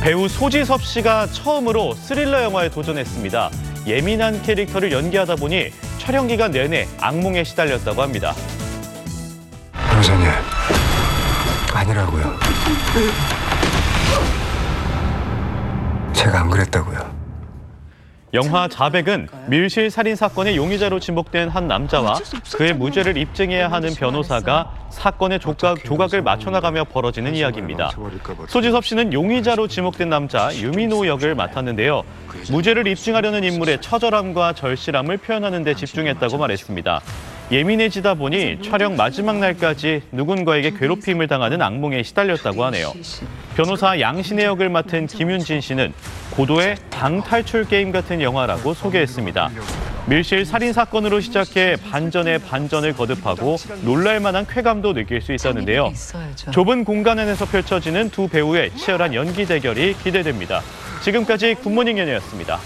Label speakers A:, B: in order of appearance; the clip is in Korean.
A: 배우 소지섭 씨가 처음으로 스릴러 영화에 도전했습니다. 예민한 캐릭터를 연기하다 보니 촬영 기간 내내 악몽에 시달렸다고 합니다.
B: 변호사님 아니라고요. 제가 안 그랬다고요.
A: 영화 자백은 밀실 살인 사건의 용의자로 지목된 한 남자와 그의 무죄를 입증해야 하는 변호사가 사건의 조각, 조각을 맞춰나가며 벌어지는 이야기입니다. 소지섭 씨는 용의자로 지목된 남자 유민호 역을 맡았는데요. 무죄를 입증하려는 인물의 처절함과 절실함을 표현하는 데 집중했다고 말했습니다. 예민해지다 보니 촬영 마지막 날까지 누군가에게 괴롭힘을 당하는 악몽에 시달렸다고 하네요. 변호사 양신의 역을 맡은 김윤진 씨는 고도의 방탈출 게임 같은 영화라고 소개했습니다. 밀실 살인 사건으로 시작해 반전에 반전을 거듭하고 놀랄만한 쾌감도 느낄 수 있었는데요. 좁은 공간 안에서 펼쳐지는 두 배우의 치열한 연기 대결이 기대됩니다. 지금까지 굿모닝 연예였습니다.